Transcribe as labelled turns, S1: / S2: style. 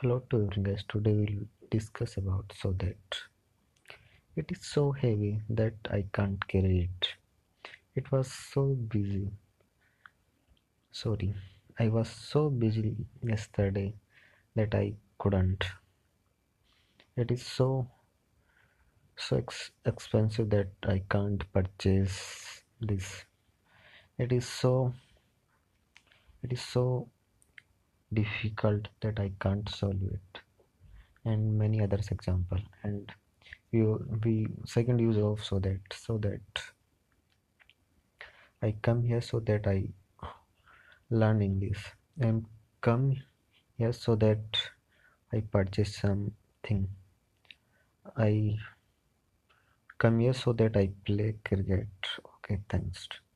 S1: Hello to everyone guys. Today we'll discuss about so that it is so heavy that I can't carry it. It was so busy. Sorry, I was so busy yesterday that I couldn't. It is so so ex- expensive that I can't purchase this. It is so it is so difficult that I can't solve it. And many others example. And we we second use of so that so that. I come here so that I learn English. And come here so that I purchase something. I come here so that I play cricket. Okay thanks